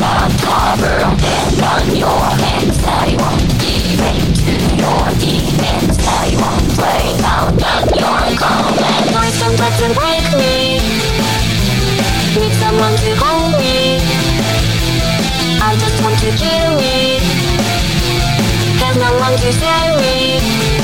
my cover on your hands. I won't give in to your demands. I won't play out your break me. Need someone to hold me. I just want to kill me. Have no one to save me.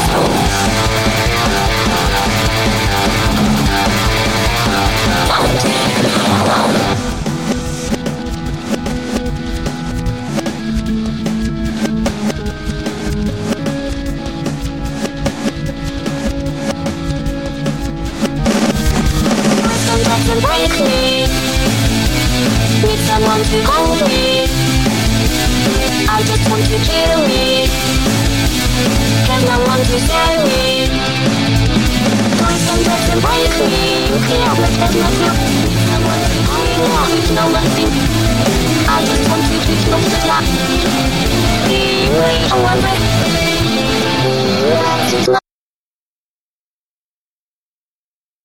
to break me Need someone to hold me I just want to kill me Can no one to save me Poison doesn't break me Can't let them myself Someone to hold me No nothing I just want to keep on the top Be away, I want